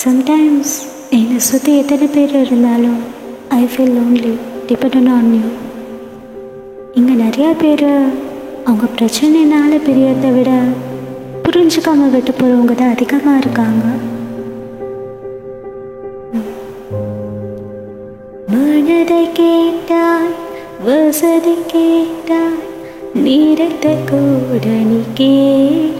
Sometimes என்னை சுற்றி எத்தனை பேர் இருந்தாலும் I feel lonely depend on you இங்கே நிறையா பேர் அவங்க பிரச்சனைனால பிரியறதை விட புரிஞ்சுக்காம விட்டு போகிறவங்க தான் அதிகமாக இருக்காங்க. மனதை கேட்டாய் வசதி கேட்டாய் நீரத்தை கூட நீ கேட்ட